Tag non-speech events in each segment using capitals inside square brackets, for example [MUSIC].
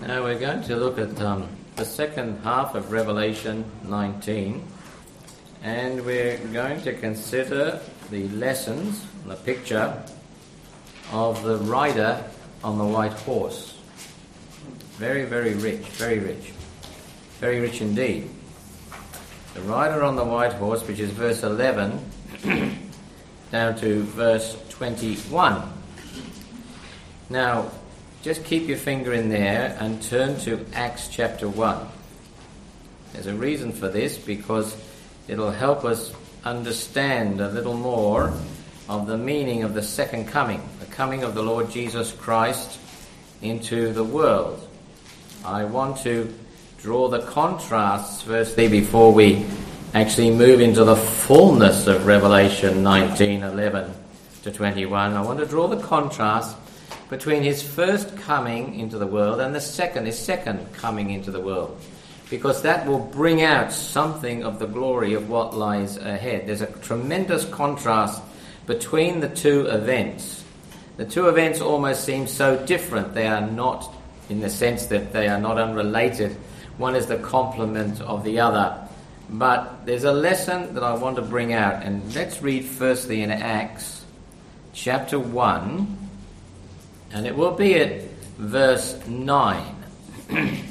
Now we're going to look at um, the second half of Revelation 19, and we're going to consider the lessons, the picture of the rider on the white horse. Very, very rich, very rich, very rich indeed. The rider on the white horse, which is verse 11 [CLEARS THROAT] down to verse 21. Now, just keep your finger in there and turn to Acts chapter 1. There's a reason for this because it'll help us understand a little more of the meaning of the second coming, the coming of the Lord Jesus Christ into the world. I want to draw the contrasts firstly before we actually move into the fullness of Revelation 19:11 to 21. I want to draw the contrast between his first coming into the world and the second, his second coming into the world. Because that will bring out something of the glory of what lies ahead. There's a tremendous contrast between the two events. The two events almost seem so different. They are not, in the sense that they are not unrelated. One is the complement of the other. But there's a lesson that I want to bring out. And let's read firstly in Acts chapter 1 and it will be at verse 9. [CLEARS THROAT]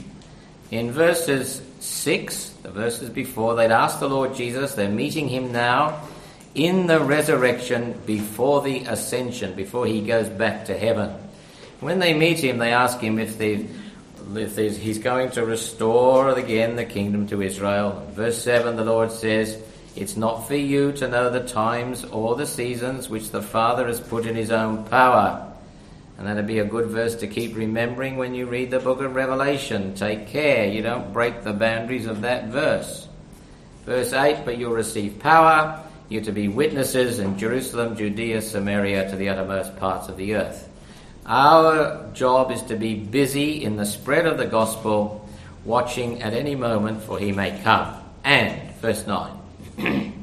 In verses 6, the verses before, they'd asked the Lord Jesus, they're meeting him now in the resurrection before the ascension, before he goes back to heaven. When they meet him, they ask him if, if he's going to restore again the kingdom to Israel. Verse 7, the Lord says, It's not for you to know the times or the seasons which the Father has put in his own power and that'd be a good verse to keep remembering when you read the book of Revelation. Take care you don't break the boundaries of that verse. Verse 8 But you'll receive power, you're to be witnesses in Jerusalem, Judea, Samaria, to the uttermost parts of the earth. Our job is to be busy in the spread of the gospel, watching at any moment, for he may come. And, verse 9 [CLEARS THROAT]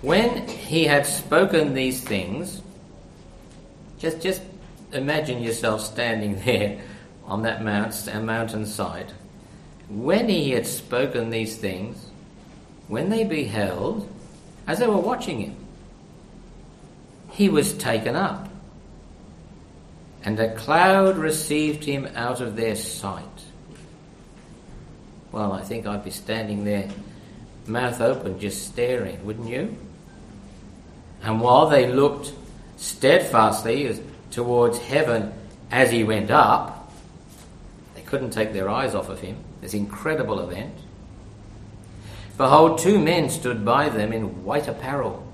When he had spoken these things, just, just imagine yourself standing [LAUGHS] there on that mount, uh, mountainside. When he had spoken these things, when they beheld, as they were watching him, he was taken up, and a cloud received him out of their sight. Well, I think I'd be standing there, mouth open, just staring, wouldn't you? And while they looked steadfastly towards heaven as he went up. They couldn't take their eyes off of him. This incredible event. Behold, two men stood by them in white apparel,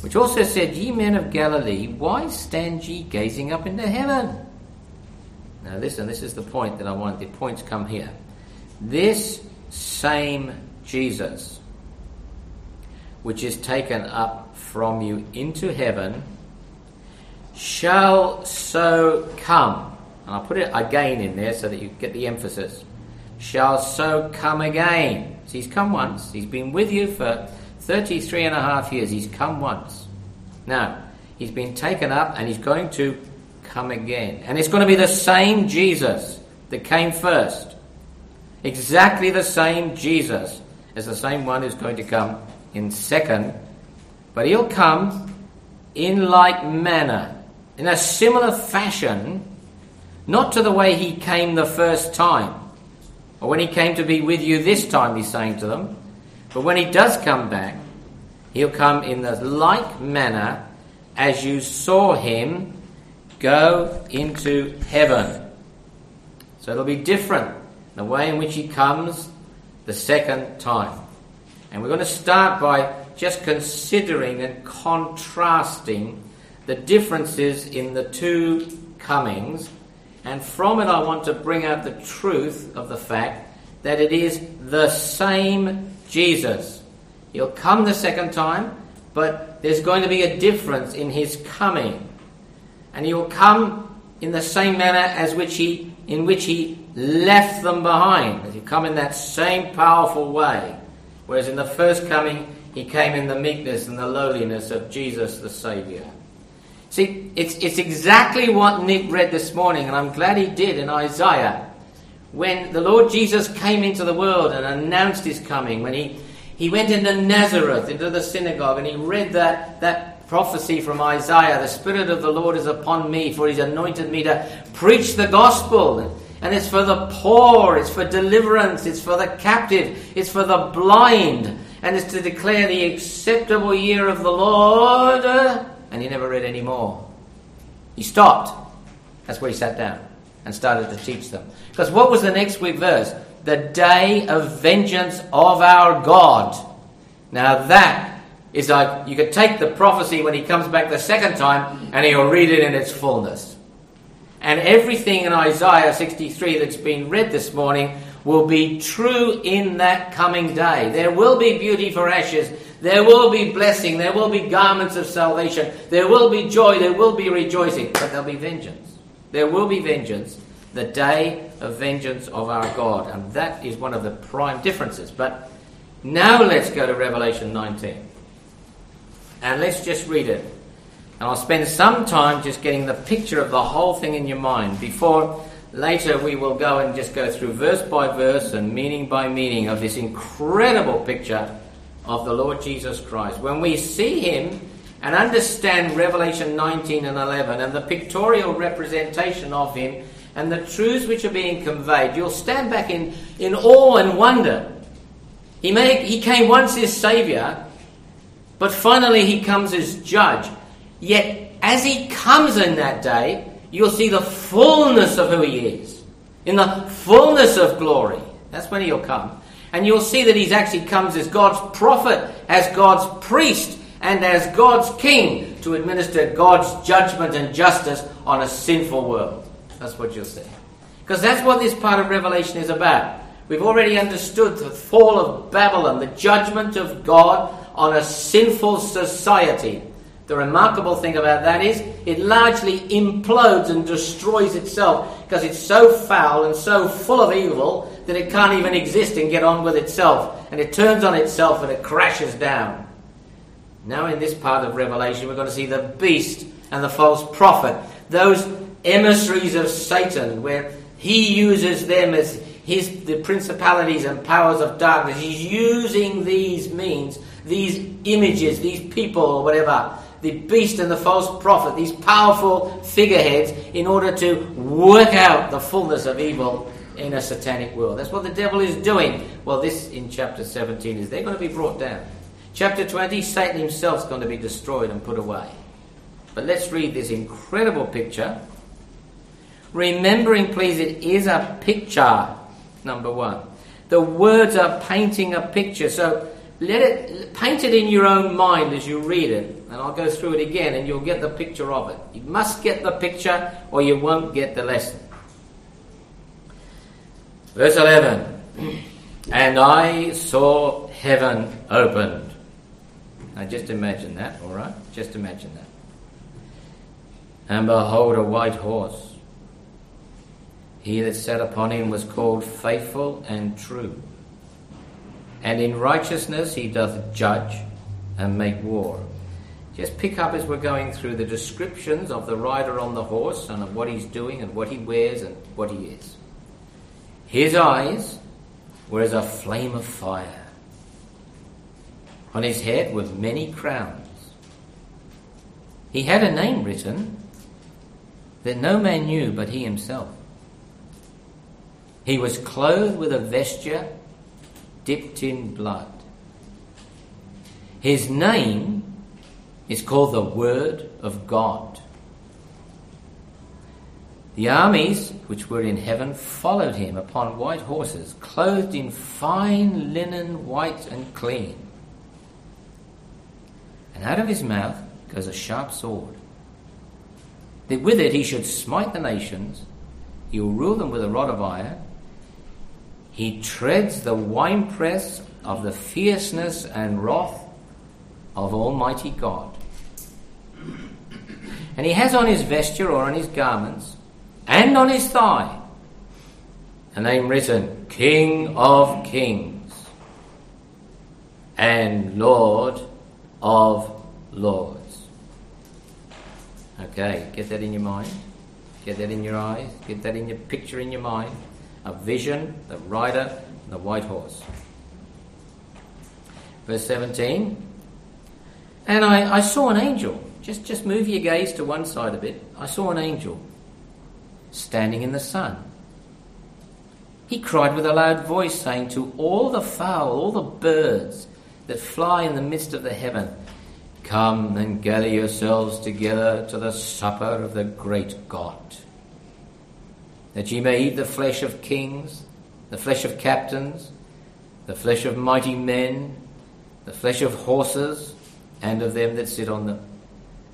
which also said, Ye men of Galilee, why stand ye gazing up into heaven? Now, listen, this is the point that I want. The points come here. This same Jesus, which is taken up from you into heaven shall so come. And I'll put it again in there so that you get the emphasis. Shall so come again. So he's come once. He's been with you for 33 and a half years. He's come once. Now, he's been taken up and he's going to come again. And it's going to be the same Jesus that came first. Exactly the same Jesus as the same one who's going to come in second but he'll come in like manner, in a similar fashion, not to the way he came the first time, or when he came to be with you this time, he's saying to them, but when he does come back, he'll come in the like manner as you saw him go into heaven. So it'll be different, the way in which he comes the second time. And we're going to start by just considering and contrasting the differences in the two comings. And from it, I want to bring out the truth of the fact that it is the same Jesus. He'll come the second time, but there's going to be a difference in his coming. And he will come in the same manner as which he, in which he left them behind. He'll come in that same powerful way. Whereas in the first coming, he came in the meekness and the lowliness of Jesus the Saviour. See, it's, it's exactly what Nick read this morning, and I'm glad he did in Isaiah. When the Lord Jesus came into the world and announced his coming, when he, he went into Nazareth, into the synagogue, and he read that, that prophecy from Isaiah The Spirit of the Lord is upon me, for he's anointed me to preach the gospel. And it's for the poor, it's for deliverance, it's for the captive, it's for the blind, and it's to declare the acceptable year of the Lord. And he never read any more. He stopped. That's where he sat down and started to teach them. Because what was the next week verse? The day of vengeance of our God. Now that is like you could take the prophecy when he comes back the second time and he'll read it in its fullness. And everything in Isaiah 63 that's been read this morning will be true in that coming day. There will be beauty for ashes. There will be blessing. There will be garments of salvation. There will be joy. There will be rejoicing. But there'll be vengeance. There will be vengeance. The day of vengeance of our God. And that is one of the prime differences. But now let's go to Revelation 19. And let's just read it. And I'll spend some time just getting the picture of the whole thing in your mind before later we will go and just go through verse by verse and meaning by meaning of this incredible picture of the Lord Jesus Christ. When we see him and understand Revelation 19 and 11 and the pictorial representation of him and the truths which are being conveyed, you'll stand back in, in awe and wonder. He, may, he came once as Saviour, but finally he comes as Judge. Yet, as he comes in that day, you'll see the fullness of who he is. In the fullness of glory. That's when he'll come. And you'll see that he actually comes as God's prophet, as God's priest, and as God's king to administer God's judgment and justice on a sinful world. That's what you'll see. Because that's what this part of Revelation is about. We've already understood the fall of Babylon, the judgment of God on a sinful society the remarkable thing about that is it largely implodes and destroys itself because it's so foul and so full of evil that it can't even exist and get on with itself. And it turns on itself and it crashes down. Now, in this part of Revelation, we're going to see the beast and the false prophet, those emissaries of Satan, where he uses them as his the principalities and powers of darkness. He's using these means, these images, these people, or whatever, the beast and the false prophet, these powerful figureheads, in order to work out the fullness of evil in a satanic world. That's what the devil is doing. Well, this in chapter 17 is they're going to be brought down. Chapter 20, Satan himself is going to be destroyed and put away. But let's read this incredible picture. Remembering, please, it is a picture, number one. The words are painting a picture. So let it paint it in your own mind as you read it, and I'll go through it again, and you'll get the picture of it. You must get the picture, or you won't get the lesson. Verse 11 [CLEARS THROAT] And I saw heaven opened. Now, just imagine that, all right? Just imagine that. And behold, a white horse. He that sat upon him was called faithful and true and in righteousness he doth judge and make war. Just pick up as we're going through the descriptions of the rider on the horse and of what he's doing and what he wears and what he is. His eyes were as a flame of fire. On his head were many crowns. He had a name written that no man knew but he himself. He was clothed with a vesture dipped in blood. His name is called the Word of God. The armies which were in heaven followed him upon white horses, clothed in fine linen, white and clean. And out of his mouth goes a sharp sword, that with it he should smite the nations, he will rule them with a rod of iron he treads the winepress of the fierceness and wrath of Almighty God. And he has on his vesture or on his garments and on his thigh a name written King of Kings and Lord of Lords. Okay, get that in your mind. Get that in your eyes. Get that in your picture in your mind. A vision, the rider, the white horse. Verse 17. And I, I saw an angel. Just, just move your gaze to one side a bit. I saw an angel standing in the sun. He cried with a loud voice, saying to all the fowl, all the birds that fly in the midst of the heaven, Come and gather yourselves together to the supper of the great God, that ye may eat the flesh of kings, the flesh of captains, the flesh of mighty men, the flesh of horses, and of them that sit on them,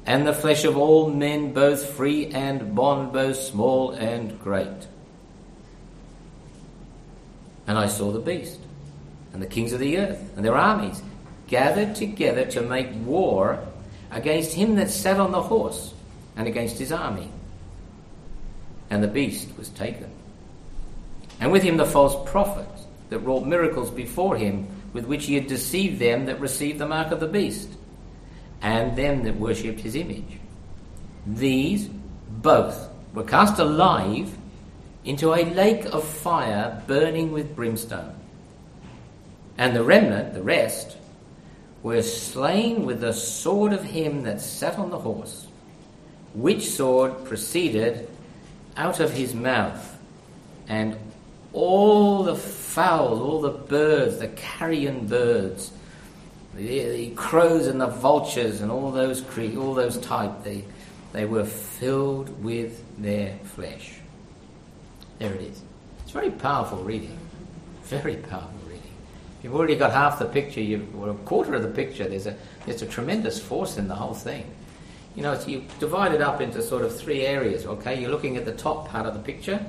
and the flesh of all men, both free and bond, both small and great. And I saw the beast, and the kings of the earth, and their armies, gathered together to make war against him that sat on the horse, and against his army. And the beast was taken. And with him the false prophet that wrought miracles before him, with which he had deceived them that received the mark of the beast, and them that worshipped his image. These both were cast alive into a lake of fire burning with brimstone. And the remnant, the rest, were slain with the sword of him that sat on the horse, which sword proceeded out of his mouth, and all the fowl, all the birds, the carrion birds, the, the crows and the vultures and all those cre- all those type, they, they were filled with their flesh. There it is. It's very powerful reading. Very powerful reading. If you've already got half the picture, you've, or a quarter of the picture. There's a there's a tremendous force in the whole thing. You know, you divide it up into sort of three areas. Okay, you're looking at the top part of the picture.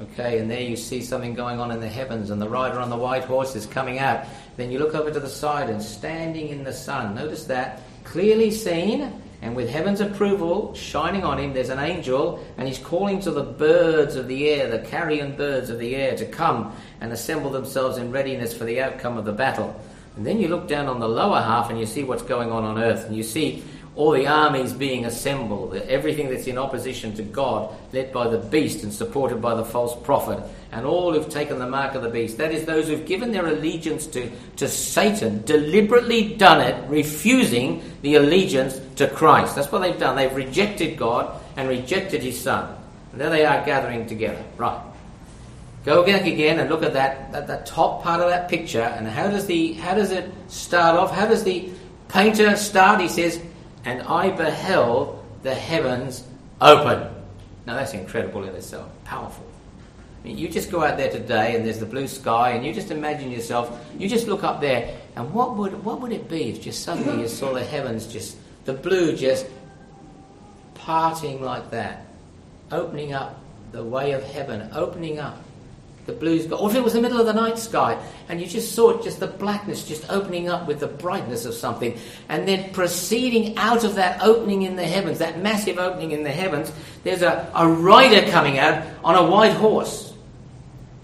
Okay, and there you see something going on in the heavens, and the rider on the white horse is coming out. Then you look over to the side and standing in the sun. Notice that clearly seen and with heaven's approval shining on him, there's an angel, and he's calling to the birds of the air, the carrion birds of the air, to come and assemble themselves in readiness for the outcome of the battle. And then you look down on the lower half and you see what's going on on earth, and you see all the armies being assembled, everything that's in opposition to God, led by the beast and supported by the false prophet, and all who've taken the mark of the beast. That is, those who've given their allegiance to, to Satan, deliberately done it, refusing the allegiance to Christ. That's what they've done. They've rejected God and rejected his Son. And there they are gathering together. Right. Go back again and look at that, at the top part of that picture, and how does the how does it start off? How does the painter start? He says, and I beheld the heavens open. Now that's incredible in itself, powerful. I mean, you just go out there today and there's the blue sky, and you just imagine yourself, you just look up there, and what would, what would it be if just suddenly you saw the heavens just, the blue just parting like that, opening up the way of heaven, opening up the blue sky, or if it was the middle of the night sky, and you just saw it, just the blackness just opening up with the brightness of something, and then proceeding out of that opening in the heavens, that massive opening in the heavens, there's a, a rider coming out on a white horse.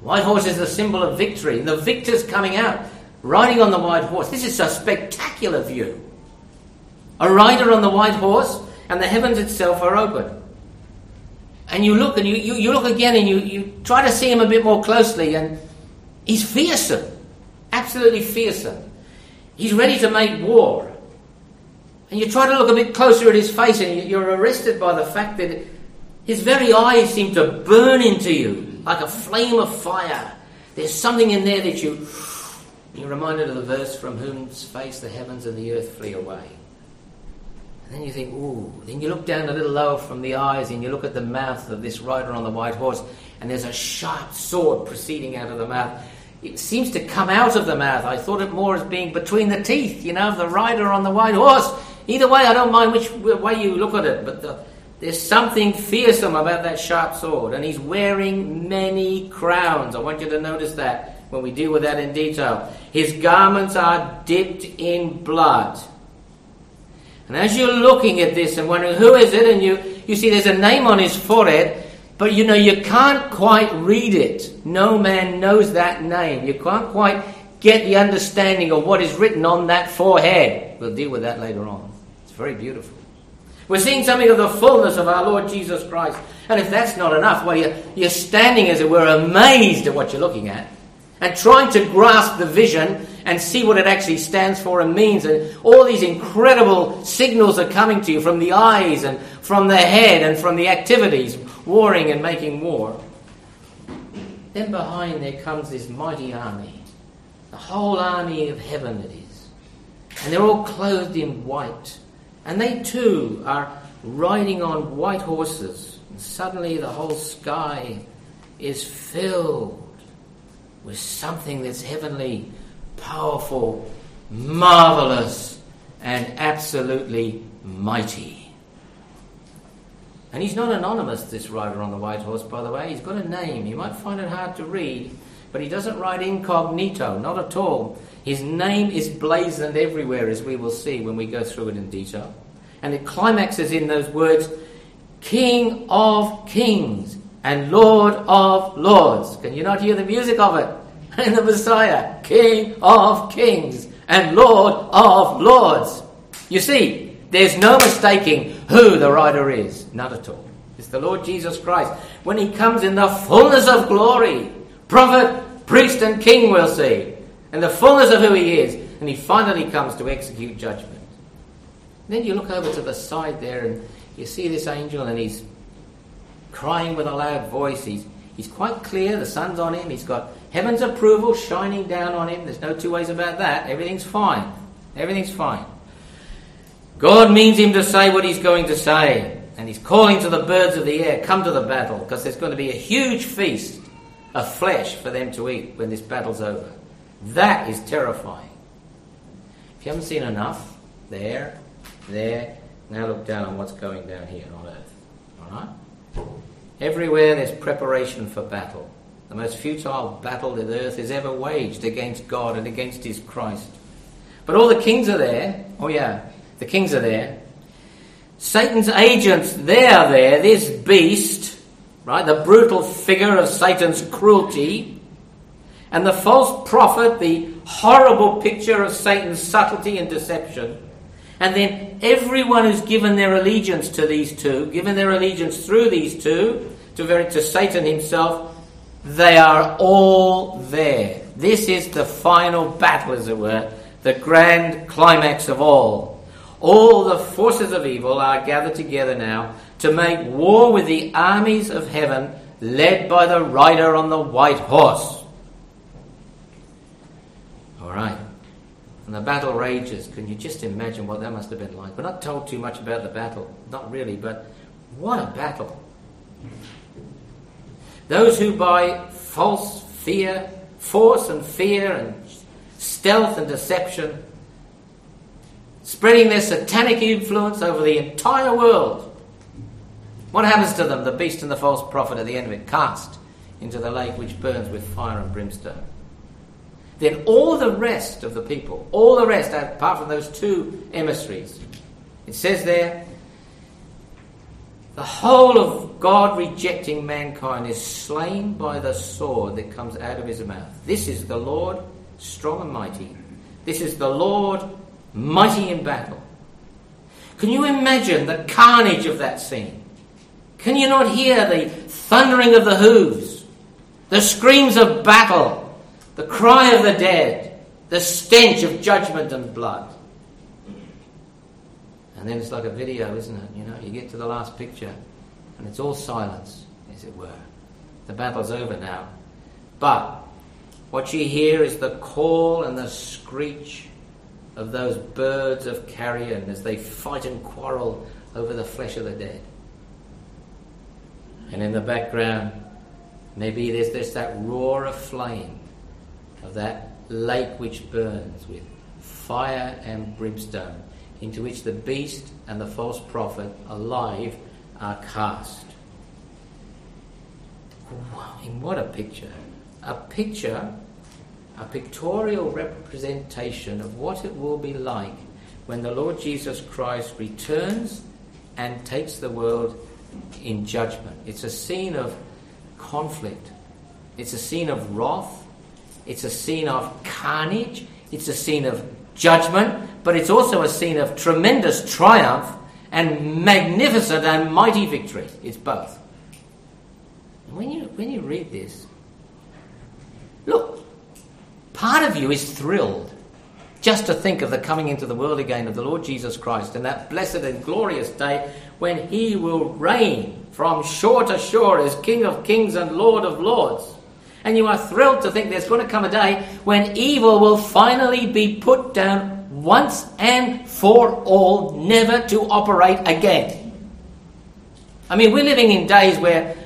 White horse is the symbol of victory, and the victor's coming out, riding on the white horse. This is a spectacular view. A rider on the white horse, and the heavens itself are open and you look and you, you, you look again and you, you try to see him a bit more closely, and he's fearsome, absolutely fearsome. He's ready to make war. And you try to look a bit closer at his face, and you're arrested by the fact that his very eyes seem to burn into you like a flame of fire. There's something in there that you. You're reminded of the verse from whose face the heavens and the earth flee away. And then you think, ooh. Then you look down a little lower from the eyes and you look at the mouth of this rider on the white horse, and there's a sharp sword proceeding out of the mouth. It seems to come out of the mouth. I thought it more as being between the teeth, you know, of the rider on the white horse. Either way, I don't mind which way you look at it, but the, there's something fearsome about that sharp sword, and he's wearing many crowns. I want you to notice that when we deal with that in detail. His garments are dipped in blood. And as you're looking at this and wondering who is it, and you, you see there's a name on his forehead, but you know you can't quite read it. No man knows that name. You can't quite get the understanding of what is written on that forehead. We'll deal with that later on. It's very beautiful. We're seeing something of the fullness of our Lord Jesus Christ. And if that's not enough, well, you're, you're standing, as it were, amazed at what you're looking at and trying to grasp the vision and see what it actually stands for and means. And all these incredible signals are coming to you from the eyes and from the head and from the activities, warring and making war. Then behind there comes this mighty army, the whole army of heaven it is. And they're all clothed in white. And they too are riding on white horses. And suddenly the whole sky is filled with something that's heavenly powerful, marvelous, and absolutely mighty. And he's not anonymous, this rider on the white horse, by the way. He's got a name. You might find it hard to read, but he doesn't ride incognito, not at all. His name is blazoned everywhere, as we will see when we go through it in detail. And it climaxes in those words King of Kings and Lord of Lords. Can you not hear the music of it? [LAUGHS] and the Messiah, King of kings and Lord of lords. You see, there's no mistaking who the rider is. Not at all. It's the Lord Jesus Christ. When he comes in the fullness of glory, prophet, priest, and king, we'll see. And the fullness of who he is. And he finally comes to execute judgment. Then you look over to the side there and you see this angel and he's crying with a loud voice. He's, he's quite clear. The sun's on him. He's got Heaven's approval shining down on him. There's no two ways about that. Everything's fine. Everything's fine. God means him to say what he's going to say. And he's calling to the birds of the air, come to the battle, because there's going to be a huge feast of flesh for them to eat when this battle's over. That is terrifying. If you haven't seen enough, there, there, now look down on what's going down here on earth. Alright? Everywhere there's preparation for battle the most futile battle that earth has ever waged against God and against His Christ. But all the kings are there. Oh, yeah, the kings are there. Satan's agents, they are there. This beast, right, the brutal figure of Satan's cruelty, and the false prophet, the horrible picture of Satan's subtlety and deception. And then everyone who's given their allegiance to these two, given their allegiance through these two, to, to Satan himself, they are all there. This is the final battle, as it were, the grand climax of all. All the forces of evil are gathered together now to make war with the armies of heaven led by the rider on the white horse. All right. And the battle rages. Can you just imagine what that must have been like? We're not told too much about the battle. Not really, but what a battle. Those who by false fear, force and fear and stealth and deception, spreading their satanic influence over the entire world. What happens to them? The beast and the false prophet at the end of it cast into the lake which burns with fire and brimstone. Then all the rest of the people, all the rest, apart from those two emissaries, it says there, the whole of God rejecting mankind is slain by the sword that comes out of his mouth. This is the Lord, strong and mighty. This is the Lord, mighty in battle. Can you imagine the carnage of that scene? Can you not hear the thundering of the hooves, the screams of battle, the cry of the dead, the stench of judgment and blood? And then it's like a video, isn't it? You know, you get to the last picture and it's all silence, as it were. The battle's over now. But what you hear is the call and the screech of those birds of carrion as they fight and quarrel over the flesh of the dead. And in the background, maybe there's just that roar of flame of that lake which burns with fire and brimstone into which the beast and the false prophet alive are cast. Wow, what a picture! A picture, a pictorial representation of what it will be like when the Lord Jesus Christ returns and takes the world in judgment. It's a scene of conflict, it's a scene of wrath, it's a scene of carnage, it's a scene of judgment, but it's also a scene of tremendous triumph and magnificent and mighty victory. It's both. When you, when you read this, look, part of you is thrilled just to think of the coming into the world again of the Lord Jesus Christ and that blessed and glorious day when he will reign from shore to shore as King of kings and Lord of lords. And you are thrilled to think there's going to come a day when evil will finally be put down once and for all, never to operate again. I mean, we're living in days where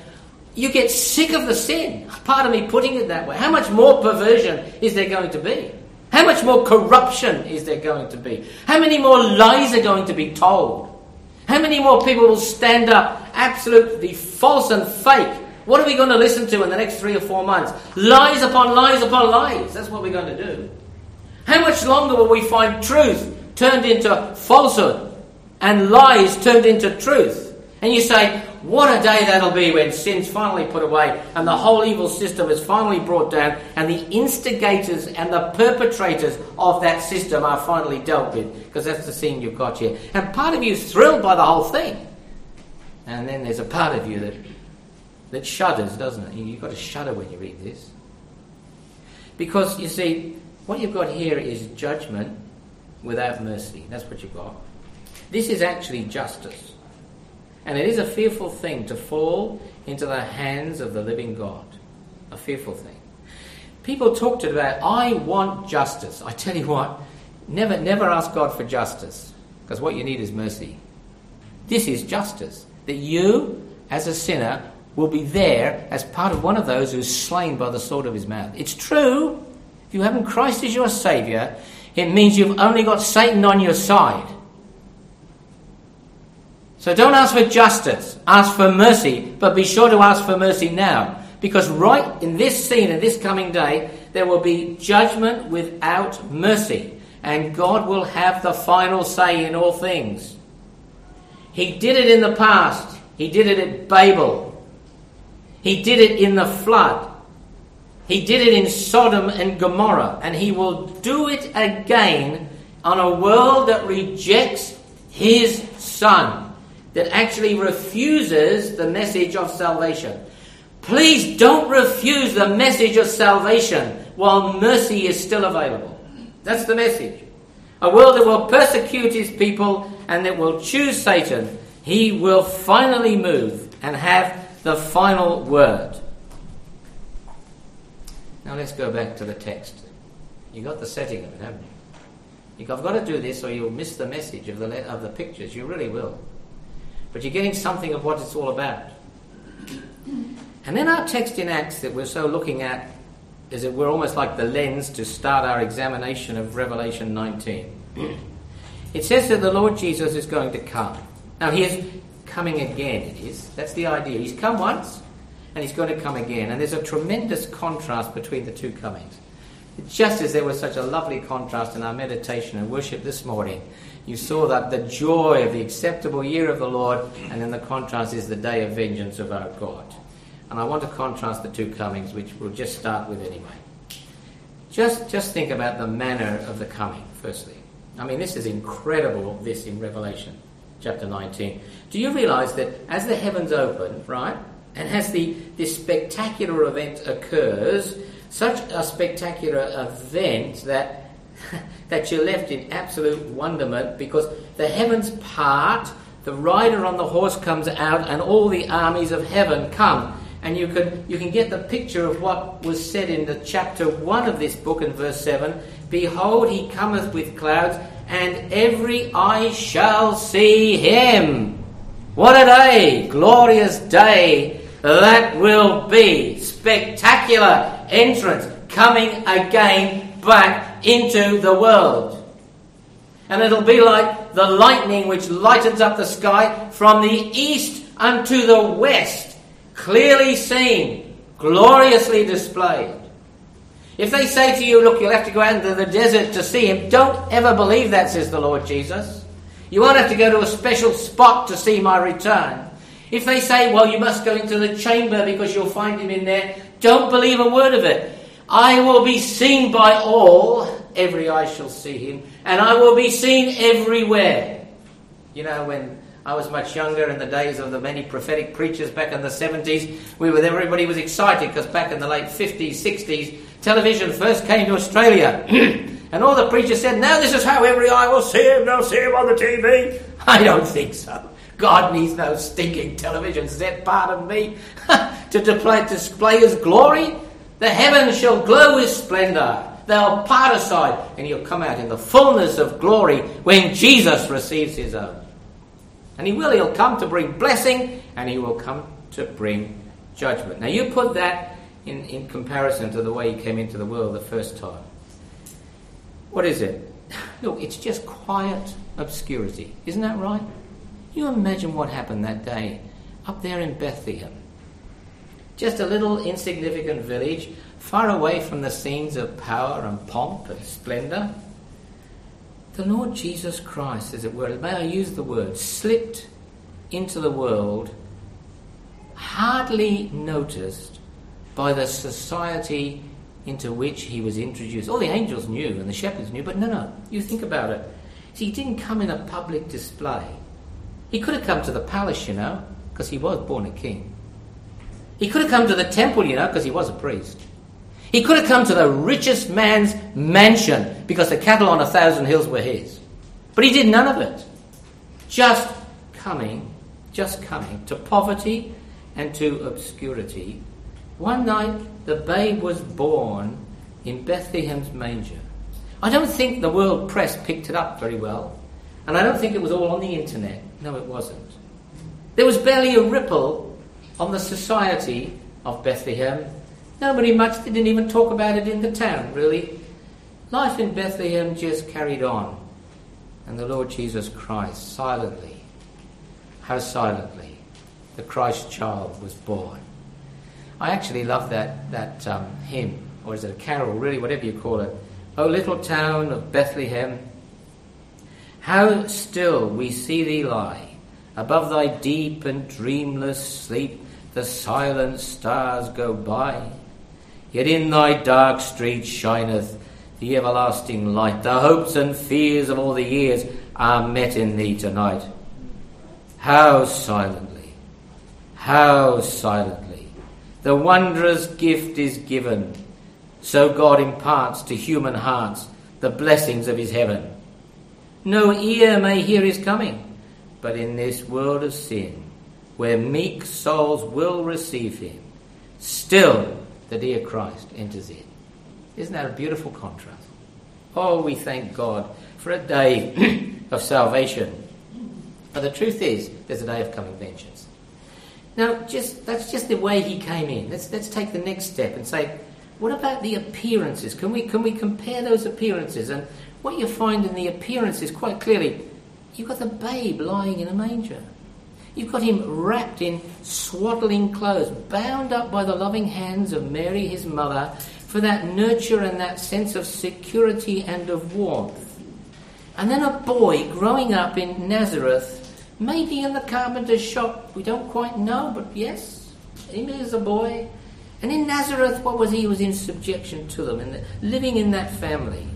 you get sick of the sin. Part of me putting it that way. How much more perversion is there going to be? How much more corruption is there going to be? How many more lies are going to be told? How many more people will stand up absolutely false and fake? What are we going to listen to in the next three or four months? Lies upon lies upon lies. That's what we're going to do. How much longer will we find truth turned into falsehood and lies turned into truth? And you say, what a day that'll be when sin's finally put away and the whole evil system is finally brought down and the instigators and the perpetrators of that system are finally dealt with. Because that's the scene you've got here. And part of you is thrilled by the whole thing. And then there's a part of you that, that shudders, doesn't it? You've got to shudder when you read this. Because, you see, what you've got here is judgment without mercy. That's what you've got. This is actually justice. And it is a fearful thing to fall into the hands of the living God. A fearful thing. People talked about, I want justice. I tell you what, never, never ask God for justice, because what you need is mercy. This is justice. That you, as a sinner, will be there as part of one of those who's slain by the sword of his mouth. It's true. If you haven't Christ as your Saviour, it means you've only got Satan on your side. So don't ask for justice, ask for mercy, but be sure to ask for mercy now. Because right in this scene, in this coming day, there will be judgment without mercy. And God will have the final say in all things. He did it in the past. He did it at Babel. He did it in the flood. He did it in Sodom and Gomorrah, and he will do it again on a world that rejects his son, that actually refuses the message of salvation. Please don't refuse the message of salvation while mercy is still available. That's the message. A world that will persecute his people and that will choose Satan, he will finally move and have the final word. Now let's go back to the text. You got the setting of it, haven't you? You've got to do this or you'll miss the message of the, of the pictures. You really will. But you're getting something of what it's all about. And then our text in Acts that we're so looking at is that we're almost like the lens to start our examination of Revelation 19. [CLEARS THROAT] It says that the Lord Jesus is going to come. Now, he is coming again, it is. That's the idea. He's come once, and he's going to come again. And there's a tremendous contrast between the two comings. Just as there was such a lovely contrast in our meditation and worship this morning, you saw that the joy of the acceptable year of the Lord, and then the contrast is the day of vengeance of our God. And I want to contrast the two comings, which we'll just start with anyway. Just, just think about the manner of the coming, firstly. I mean, this is incredible, this in Revelation chapter 19. Do you realize that as the heavens open, right, and as the, this spectacular event occurs, such a spectacular event that, [LAUGHS] that you're left in absolute wonderment because the heavens part, the rider on the horse comes out, and all the armies of heaven come. And you can, you can get the picture of what was said in the chapter 1 of this book in verse 7 Behold, he cometh with clouds, and every eye shall see him. What a day! Glorious day that will be spectacular entrance coming again back into the world. And it'll be like the lightning which lightens up the sky from the east unto the west, clearly seen, gloriously displayed. If they say to you, Look, you'll have to go out into the desert to see him, don't ever believe that, says the Lord Jesus. You won't have to go to a special spot to see my return. If they say, well, you must go into the chamber because you'll find him in there, don't believe a word of it. I will be seen by all, every eye shall see him, and I will be seen everywhere. You know, when I was much younger in the days of the many prophetic preachers back in the 70s. We were everybody was excited because back in the late 50s, 60s, television first came to Australia. [CLEARS THROAT] and all the preachers said, now this is how every eye will see him, they'll see him on the TV. [LAUGHS] I don't think so. God needs no stinking television set, pardon me, [LAUGHS] to display, display his glory. The heavens shall glow with splendour. They'll part aside, and he'll come out in the fullness of glory when Jesus receives his own. And he will, he'll come to bring blessing, and he will come to bring judgment. Now, you put that in, in comparison to the way he came into the world the first time. What is it? Look, it's just quiet obscurity. Isn't that right? You imagine what happened that day up there in Bethlehem. Just a little insignificant village, far away from the scenes of power and pomp and splendour. The Lord Jesus Christ, as it were, may I use the word, slipped into the world, hardly noticed by the society into which he was introduced. All the angels knew and the shepherds knew, but no, no, you think about it. See, he didn't come in a public display. He could have come to the palace, you know, because he was born a king. He could have come to the temple, you know, because he was a priest. He could have come to the richest man's mansion because the cattle on a thousand hills were his. But he did none of it. Just coming, just coming to poverty and to obscurity. One night, the babe was born in Bethlehem's manger. I don't think the world press picked it up very well, and I don't think it was all on the internet. No, it wasn't. There was barely a ripple on the society of Bethlehem. Nobody much they didn't even talk about it in the town, really. Life in Bethlehem just carried on. And the Lord Jesus Christ, silently, how silently, the Christ child was born. I actually love that, that um, hymn, or is it a carol, really, whatever you call it. O little town of Bethlehem, how still we see thee lie, above thy deep and dreamless sleep, the silent stars go by. Yet in thy dark street shineth the everlasting light. The hopes and fears of all the years are met in thee tonight. How silently, how silently, the wondrous gift is given. So God imparts to human hearts the blessings of his heaven. No ear may hear his coming, but in this world of sin, where meek souls will receive him, still the dear Christ enters in. Isn't that a beautiful contrast? Oh, we thank God for a day [CLEARS THROAT] of salvation. But the truth is, there's a day of coming vengeance. Now, just that's just the way he came in. Let's let's take the next step and say, what about the appearances? Can we can we compare those appearances? And what you find in the appearances quite clearly you've got the babe lying in a manger. You've got him wrapped in swaddling clothes, bound up by the loving hands of Mary, his mother, for that nurture and that sense of security and of warmth. And then a boy growing up in Nazareth, maybe in the carpenter's shop, we don't quite know, but yes, he is a boy. And in Nazareth, what was he? He was in subjection to them, and living in that family.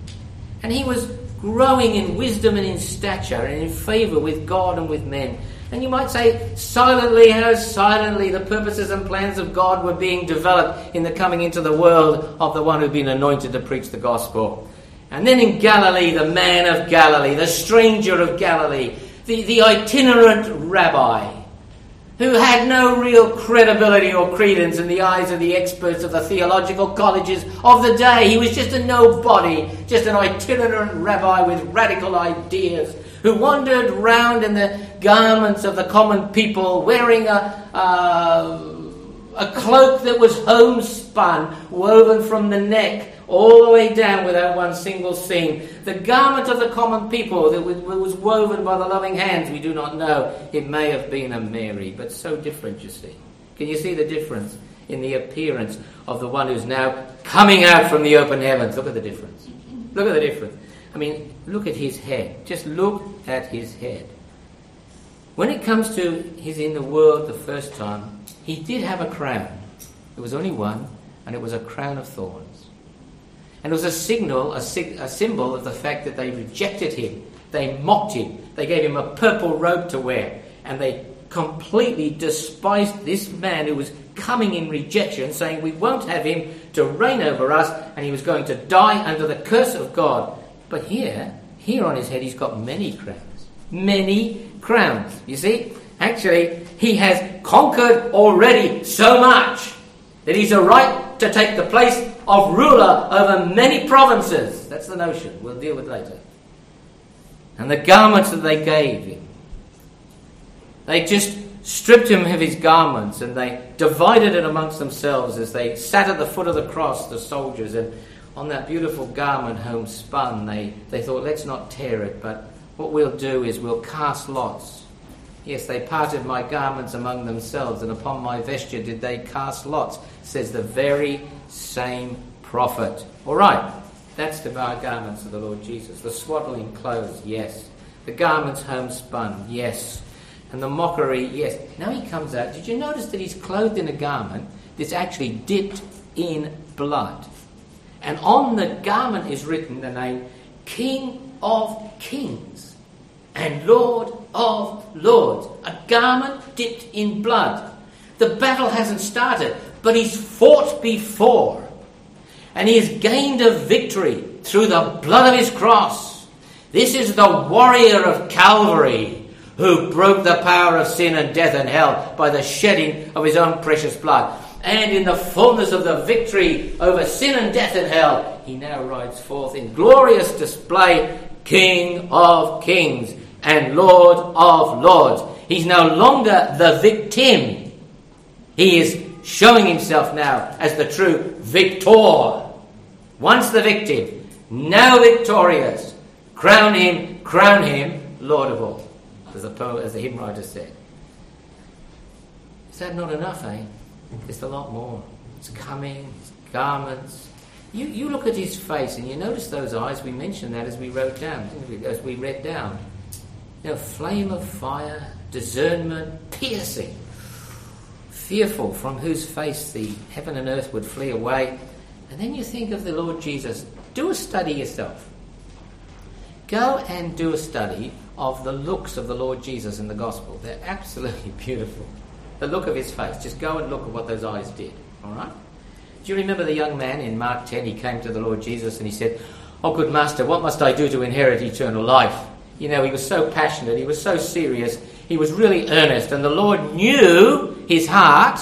And he was growing in wisdom and in stature and in favour with God and with men. And you might say, silently, how silently the purposes and plans of God were being developed in the coming into the world of the one who'd been anointed to preach the gospel. And then in Galilee, the man of Galilee, the stranger of Galilee, the, the itinerant rabbi, who had no real credibility or credence in the eyes of the experts of the theological colleges of the day. He was just a nobody, just an itinerant rabbi with radical ideas who wandered round in the garments of the common people, wearing a, a, a cloak that was homespun, woven from the neck all the way down without one single seam. The garment of the common people that was woven by the loving hands, we do not know. It may have been a Mary, but so different, you see. Can you see the difference in the appearance of the one who's now coming out from the open heavens? Look at the difference. Look at the difference. I mean, look at his head. Just look at his head. When it comes to his in the world the first time, he did have a crown. There was only one, and it was a crown of thorns. And it was a signal, a, sig- a symbol of the fact that they rejected him. They mocked him. They gave him a purple robe to wear. and they completely despised this man who was coming in rejection, saying, We won't have him to reign over us, and he was going to die under the curse of God. But here, here on his head, he's got many crowns. Many crowns. You see? Actually, he has conquered already so much that he's a right to take the place of ruler over many provinces. That's the notion. We'll deal with later. And the garments that they gave him they just stripped him of his garments and they divided it amongst themselves as they sat at the foot of the cross, the soldiers, and on that beautiful garment homespun, they, they thought, let's not tear it, but what we'll do is we'll cast lots. Yes, they parted my garments among themselves, and upon my vesture did they cast lots, says the very same prophet. All right, that's the garments of the Lord Jesus. The swaddling clothes, yes. The garments homespun, yes. And the mockery, yes. Now he comes out. Did you notice that he's clothed in a garment that's actually dipped in blood? And on the garment is written the name King of Kings and Lord of Lords. A garment dipped in blood. The battle hasn't started, but he's fought before. And he has gained a victory through the blood of his cross. This is the warrior of Calvary who broke the power of sin and death and hell by the shedding of his own precious blood. And in the fullness of the victory over sin and death and hell, he now rides forth in glorious display, King of kings and Lord of lords. He's no longer the victim. He is showing himself now as the true victor. Once the victim, now victorious. Crown him, crown him, Lord of all as the, poet, as the hymn writer said. Is that not enough, eh? There's a lot more. It's coming, it's garments. You, you look at his face and you notice those eyes. We mentioned that as we wrote down, we? as we read down. Know, flame of fire, discernment, piercing, fearful, from whose face the heaven and earth would flee away. And then you think of the Lord Jesus. Do a study yourself. Go and do a study of the looks of the Lord Jesus in the gospel. They're absolutely [LAUGHS] beautiful. The look of his face. Just go and look at what those eyes did. All right? Do you remember the young man in Mark 10? He came to the Lord Jesus and he said, Oh, good master, what must I do to inherit eternal life? You know, he was so passionate, he was so serious, he was really earnest, and the Lord knew his heart,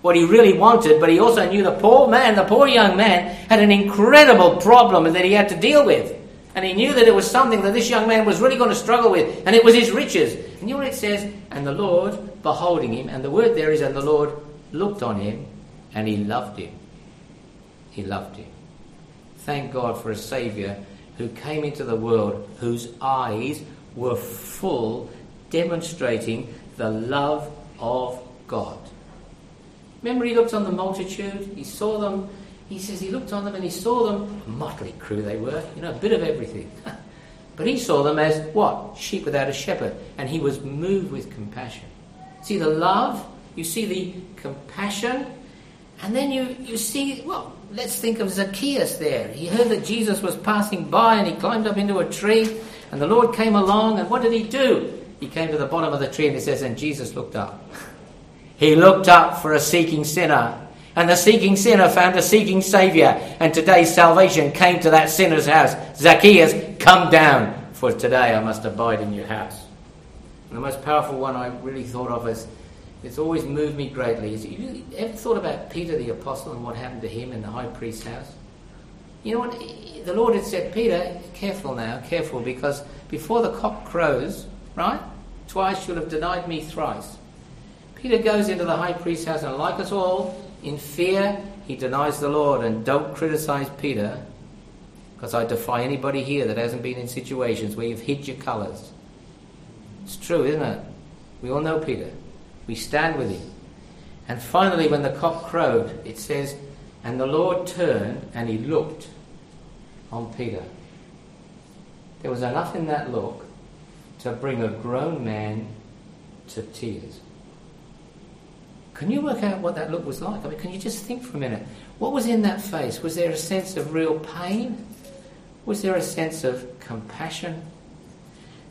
what he really wanted, but he also knew the poor man, the poor young man, had an incredible problem that he had to deal with. And he knew that it was something that this young man was really going to struggle with, and it was his riches. And you know what it says? And the Lord, beholding him, and the word there is, and the Lord looked on him, and he loved him. He loved him. Thank God for a Saviour who came into the world whose eyes were full, demonstrating the love of God. Remember, he looked on the multitude, he saw them he says he looked on them and he saw them, a motley crew they were, you know, a bit of everything. [LAUGHS] but he saw them as what? Sheep without a shepherd. And he was moved with compassion. See the love, you see the compassion, and then you, you see, well, let's think of Zacchaeus there. He heard that Jesus was passing by and he climbed up into a tree, and the Lord came along, and what did he do? He came to the bottom of the tree and he says, and Jesus looked up. [LAUGHS] he looked up for a seeking sinner and the seeking sinner found a seeking Saviour. And today's salvation came to that sinner's house. Zacchaeus, come down, for today I must abide in your house. And the most powerful one I really thought of is, it's always moved me greatly. Is you ever thought about Peter the Apostle and what happened to him in the high priest's house? You know what? The Lord had said, Peter, careful now, careful, because before the cock crows, right? Twice you'll have denied me thrice. Peter goes into the high priest's house, and like us all, in fear, he denies the Lord. And don't criticize Peter, because I defy anybody here that hasn't been in situations where you've hid your colours. It's true, isn't it? We all know Peter. We stand with him. And finally, when the cock crowed, it says, And the Lord turned and he looked on Peter. There was enough in that look to bring a grown man to tears. Can you work out what that look was like? I mean, can you just think for a minute? What was in that face? Was there a sense of real pain? Was there a sense of compassion?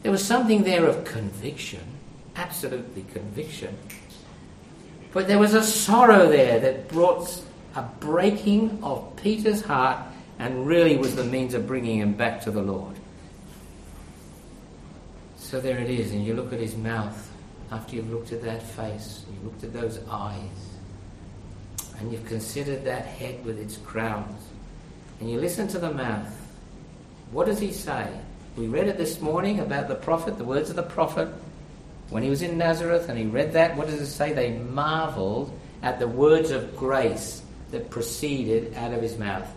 There was something there of conviction absolutely conviction. But there was a sorrow there that brought a breaking of Peter's heart and really was the means of bringing him back to the Lord. So there it is, and you look at his mouth after you've looked at that face, you've looked at those eyes, and you've considered that head with its crowns, and you listen to the mouth. What does he say? We read it this morning about the prophet, the words of the prophet. When he was in Nazareth and he read that, what does it say? They marveled at the words of grace that proceeded out of his mouth.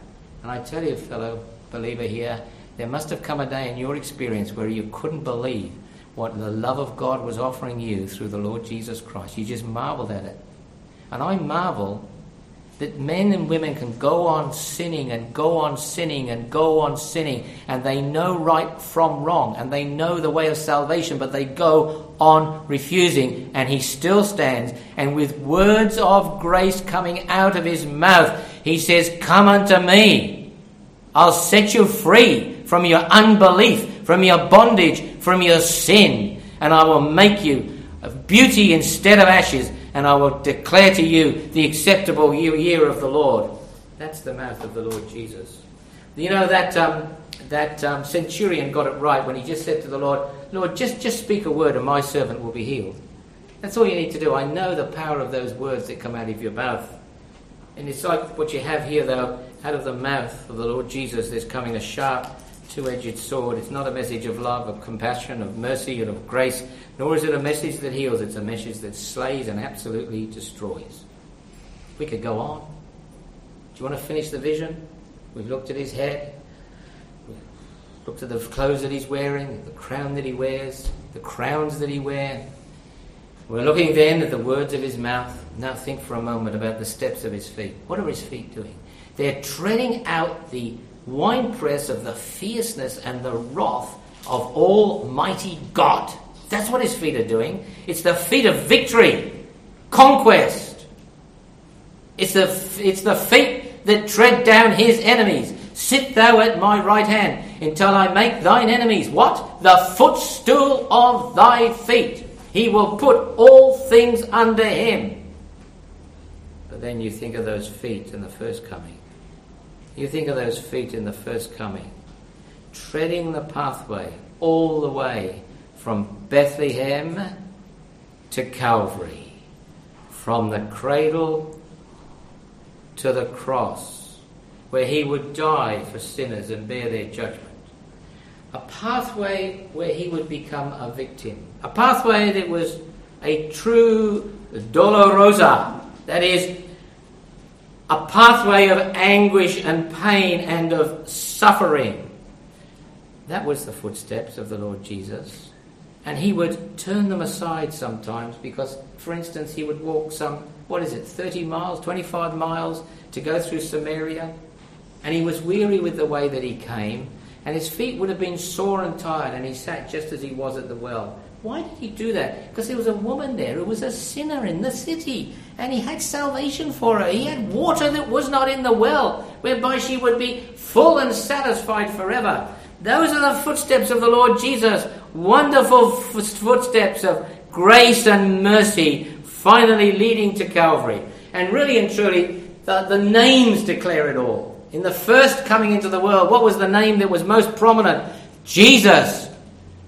And I tell you, fellow believer here, there must have come a day in your experience where you couldn't believe what the love of God was offering you through the Lord Jesus Christ. You just marveled at it. And I marvel that men and women can go on sinning and go on sinning and go on sinning, and they know right from wrong, and they know the way of salvation, but they go on refusing, and he still stands, and with words of grace coming out of his mouth, he says, Come unto me, I'll set you free from your unbelief, from your bondage, from your sin, and I will make you of beauty instead of ashes and I will declare to you the acceptable year of the Lord. That's the mouth of the Lord Jesus. You know that um, that um, centurion got it right when he just said to the Lord, "Lord, just just speak a word, and my servant will be healed." That's all you need to do. I know the power of those words that come out of your mouth. And it's like what you have here, though, out of the mouth of the Lord Jesus, there's coming a sharp, two edged sword. It's not a message of love, of compassion, of mercy, and of grace, nor is it a message that heals, it's a message that slays and absolutely destroys. We could go on. Do you want to finish the vision? We've looked at his head, we've looked at the clothes that he's wearing, the crown that he wears, the crowns that he wears. We're looking then at the words of his mouth. Now think for a moment about the steps of his feet. What are his feet doing? They're treading out the winepress of the fierceness and the wrath of Almighty God. That's what his feet are doing. It's the feet of victory, conquest. It's the, it's the feet that tread down his enemies. Sit thou at my right hand until I make thine enemies what? The footstool of thy feet. He will put all things under him. But then you think of those feet in the first coming. You think of those feet in the first coming, treading the pathway all the way from Bethlehem to Calvary, from the cradle to the cross, where he would die for sinners and bear their judgment. A pathway where he would become a victim. A pathway that was a true dolorosa, that is, a pathway of anguish and pain and of suffering. That was the footsteps of the Lord Jesus. And he would turn them aside sometimes because, for instance, he would walk some, what is it, 30 miles, 25 miles to go through Samaria. And he was weary with the way that he came. And his feet would have been sore and tired. And he sat just as he was at the well. Why did he do that? Because there was a woman there who was a sinner in the city. And he had salvation for her. He had water that was not in the well, whereby she would be full and satisfied forever. Those are the footsteps of the Lord Jesus. Wonderful footsteps of grace and mercy, finally leading to Calvary. And really and truly, the, the names declare it all. In the first coming into the world, what was the name that was most prominent? Jesus.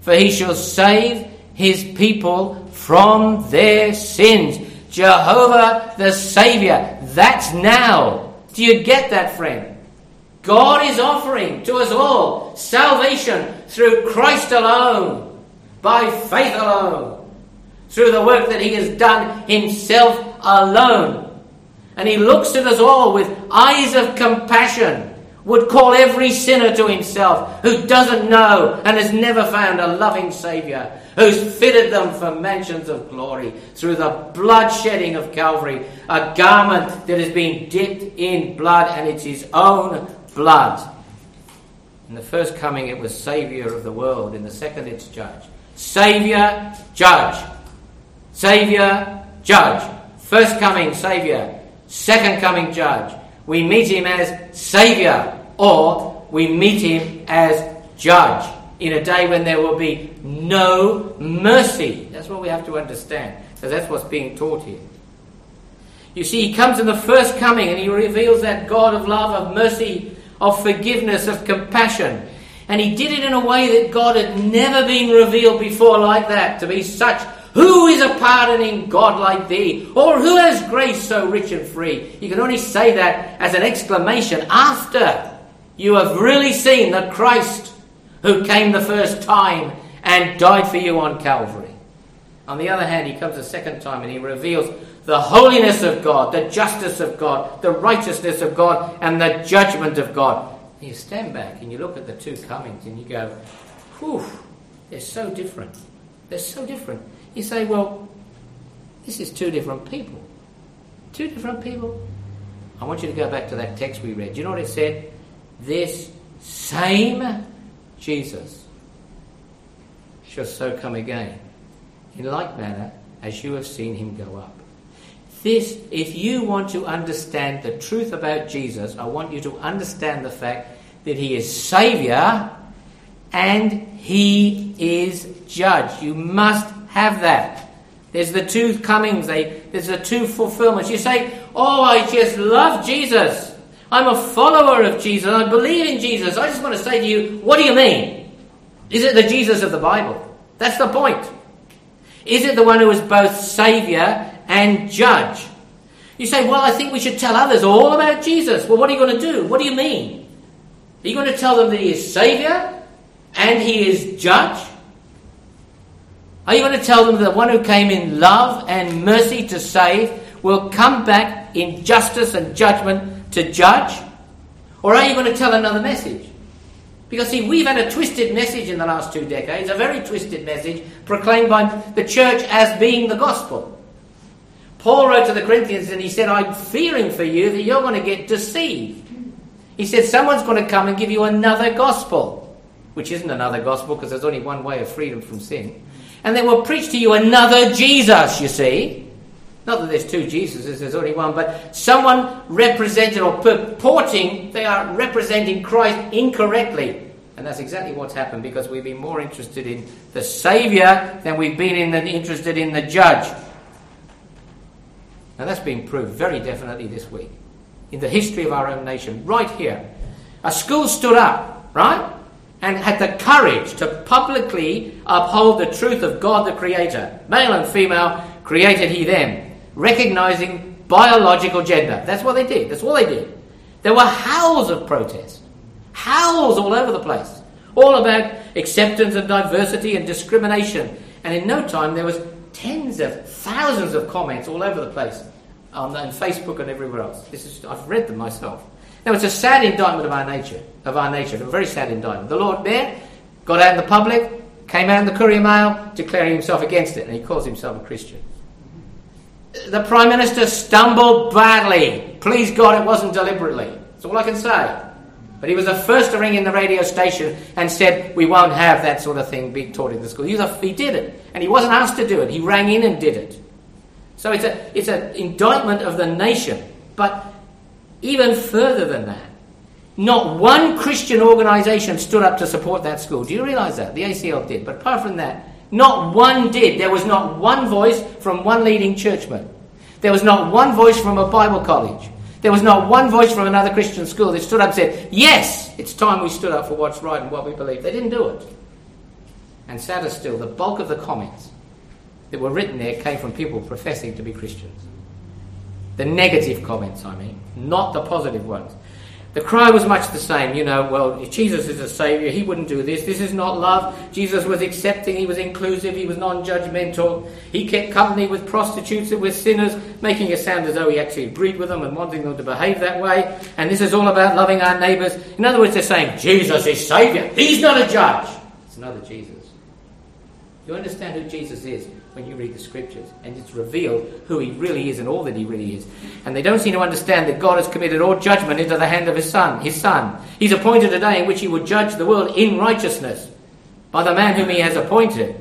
For he shall save his people from their sins. Jehovah the Saviour. That's now. Do you get that, friend? God is offering to us all salvation through Christ alone, by faith alone, through the work that He has done Himself alone. And He looks at us all with eyes of compassion, would call every sinner to Himself who doesn't know and has never found a loving Saviour, who's fitted them for mansions of glory through the blood shedding of Calvary, a garment that has been dipped in blood, and it's His own blood. In the first coming, it was Saviour of the world. In the second, it's Judge. Saviour, Judge. Saviour, Judge. First coming, Saviour. Second coming, Judge. We meet him as Saviour, or we meet him as Judge in a day when there will be no mercy. That's what we have to understand, because that's what's being taught here. You see, he comes in the first coming and he reveals that God of love, of mercy, of forgiveness, of compassion. And he did it in a way that God had never been revealed before like that, to be such who is a pardoning God like thee? Or who has grace so rich and free? You can only say that as an exclamation after you have really seen the Christ who came the first time and died for you on Calvary. On the other hand, he comes a second time and he reveals the holiness of God, the justice of God, the righteousness of God, and the judgment of God. And you stand back and you look at the two comings and you go, whew, they're so different. They're so different. You say, well, this is two different people. Two different people. I want you to go back to that text we read. Do you know what it said? This same Jesus shall so come again, in like manner as you have seen him go up. This, if you want to understand the truth about Jesus, I want you to understand the fact that he is Saviour and he is Judge. You must have that. There's the two comings, they, there's the two fulfillments. You say, Oh, I just love Jesus. I'm a follower of Jesus. I believe in Jesus. I just want to say to you, what do you mean? Is it the Jesus of the Bible? That's the point. Is it the one who is both Saviour and Judge? You say, well, I think we should tell others all about Jesus. Well, what are you going to do? What do you mean? Are you going to tell them that He is Saviour and He is Judge? Are you going to tell them that the one who came in love and mercy to save will come back in justice and judgment to judge? Or are you going to tell another message? Because, see, we've had a twisted message in the last two decades, a very twisted message proclaimed by the church as being the gospel. Paul wrote to the Corinthians and he said, I'm fearing for you that you're going to get deceived. He said, Someone's going to come and give you another gospel, which isn't another gospel because there's only one way of freedom from sin. And they will preach to you another Jesus, you see. Not that there's two Jesuses, there's only one, but someone represented or purporting they are representing Christ incorrectly. And that's exactly what's happened because we've been more interested in the Saviour than we've been in the, interested in the judge. Now that's been proved very definitely this week in the history of our own nation, right here. A school stood up, right? and had the courage to publicly uphold the truth of God the Creator. Male and female created He them, recognizing biological gender. That's what they did. That's all they did. There were howls of protest, howls all over the place, all about acceptance and diversity and discrimination. And in no time, there was tens of thousands of comments all over the place on, on Facebook and everywhere else. This is, I've read them myself. Now, it's a sad indictment of our nature, of our nature, a very sad indictment. The Lord Mayor got out in the public, came out in the Courier Mail, declaring himself against it, and he calls himself a Christian. The Prime Minister stumbled badly. Please God, it wasn't deliberately. That's all I can say. But he was the first to ring in the radio station and said, We won't have that sort of thing being taught in the school. He, a, he did it. And he wasn't asked to do it. He rang in and did it. So it's an it's an indictment of the nation. But even further than that, not one Christian organization stood up to support that school. Do you realize that? The ACL did. But apart from that, not one did. There was not one voice from one leading churchman. There was not one voice from a Bible college. There was not one voice from another Christian school that stood up and said, Yes, it's time we stood up for what's right and what we believe. They didn't do it. And sadder still, the bulk of the comments that were written there came from people professing to be Christians. The negative comments, I mean, not the positive ones. The cry was much the same, you know, well, Jesus is a saviour, he wouldn't do this. This is not love. Jesus was accepting, he was inclusive, he was non judgmental. He kept company with prostitutes and with sinners, making it sound as though he actually agreed with them and wanting them to behave that way. And this is all about loving our neighbours. In other words, they're saying, Jesus is saviour. He's not a judge. It's another Jesus. You understand who Jesus is? When you read the scriptures, and it's revealed who he really is and all that he really is. And they don't seem to understand that God has committed all judgment into the hand of his son, his son. He's appointed a day in which he will judge the world in righteousness by the man whom he has appointed.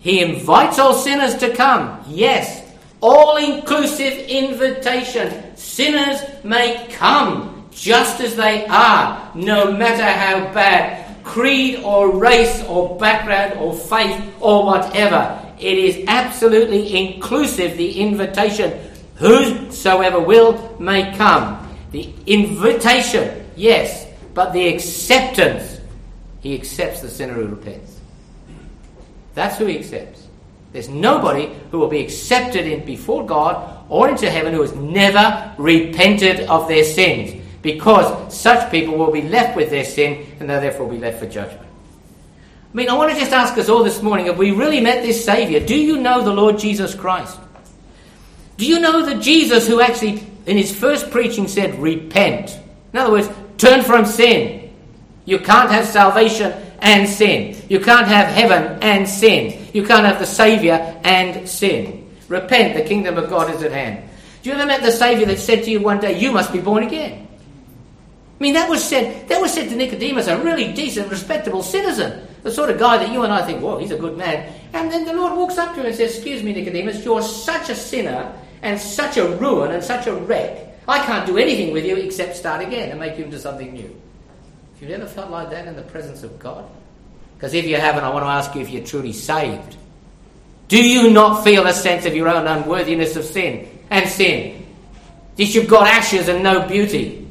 He invites all sinners to come. Yes, all inclusive invitation. Sinners may come just as they are, no matter how bad creed or race or background or faith or whatever. It is absolutely inclusive, the invitation. Whosoever will may come. The invitation, yes, but the acceptance. He accepts the sinner who repents. That's who he accepts. There's nobody who will be accepted in before God or into heaven who has never repented of their sins, because such people will be left with their sin and they'll therefore be left for judgment. I mean, I want to just ask us all this morning have we really met this Saviour? Do you know the Lord Jesus Christ? Do you know that Jesus, who actually in his first preaching said, Repent? In other words, turn from sin. You can't have salvation and sin. You can't have heaven and sin. You can't have the Saviour and sin. Repent, the kingdom of God is at hand. Do you ever met the Saviour that said to you one day, You must be born again? I mean, that was said, that was said to Nicodemus, a really decent, respectable citizen. The sort of guy that you and I think, whoa, he's a good man. And then the Lord walks up to him and says, Excuse me, Nicodemus, you're such a sinner and such a ruin and such a wreck. I can't do anything with you except start again and make you into something new. Have you've ever felt like that in the presence of God? Because if you haven't, I want to ask you if you're truly saved. Do you not feel a sense of your own unworthiness of sin and sin? That you've got ashes and no beauty?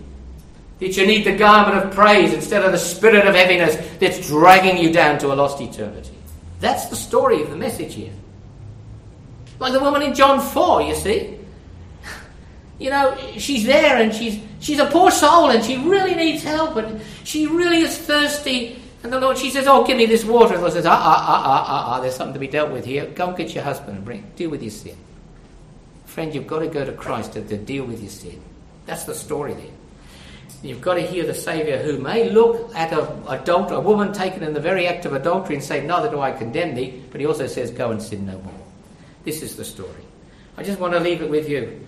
That you need the garment of praise instead of the spirit of heaviness that's dragging you down to a lost eternity? That's the story of the message here. Like the woman in John 4, you see. [SIGHS] You know, she's there and she's she's a poor soul and she really needs help and she really is thirsty and the Lord, she says, Oh, give me this water. And the Lord says, Ah, ah, ah, ah, ah, ah, there's something to be dealt with here. Go and get your husband and bring, deal with your sin. Friend, you've got to go to Christ to, to deal with your sin. That's the story there. You've got to hear the Saviour who may look at a, adult, a woman taken in the very act of adultery and say, Neither do I condemn thee, but he also says, Go and sin no more. This is the story. I just want to leave it with you.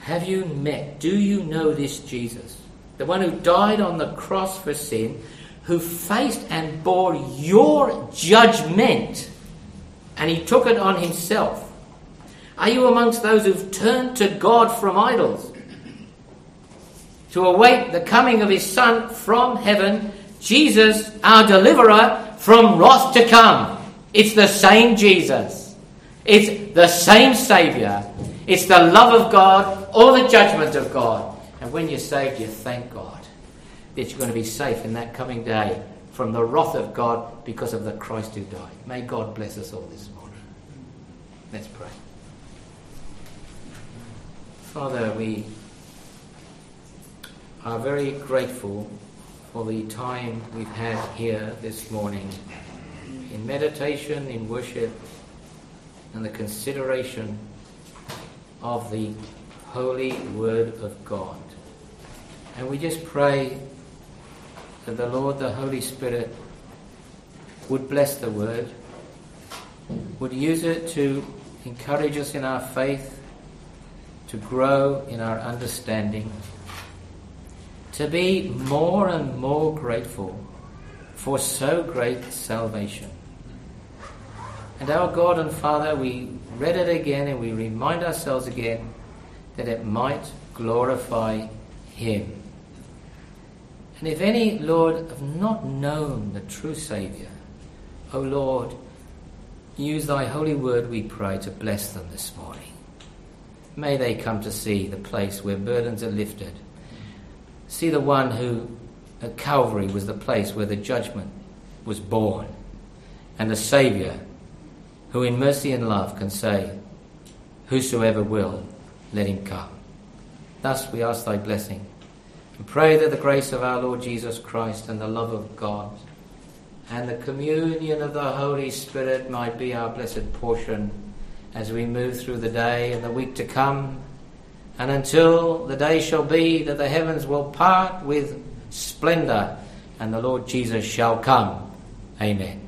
Have you met, do you know this Jesus? The one who died on the cross for sin, who faced and bore your judgment, and he took it on himself. Are you amongst those who've turned to God from idols? To await the coming of his Son from heaven, Jesus, our deliverer from wrath to come. It's the same Jesus. It's the same Saviour. It's the love of God or the judgment of God. And when you're saved, you thank God that you're going to be safe in that coming day from the wrath of God because of the Christ who died. May God bless us all this morning. Let's pray. Father, we are very grateful for the time we've had here this morning in meditation, in worship, and the consideration of the holy word of God. And we just pray that the Lord, the Holy Spirit, would bless the word, would use it to encourage us in our faith, to grow in our understanding, to be more and more grateful for so great salvation. And our God and Father, we read it again and we remind ourselves again that it might glorify Him. And if any, Lord, have not known the true Saviour, O Lord, use thy holy word, we pray, to bless them this morning. May they come to see the place where burdens are lifted. See the one who at Calvary was the place where the judgment was borne, and the Saviour who in mercy and love can say, Whosoever will, let him come. Thus we ask thy blessing. And pray that the grace of our Lord Jesus Christ and the love of God and the communion of the Holy Spirit might be our blessed portion as we move through the day and the week to come, and until the day shall be that the heavens will part with splendor and the Lord Jesus shall come. Amen.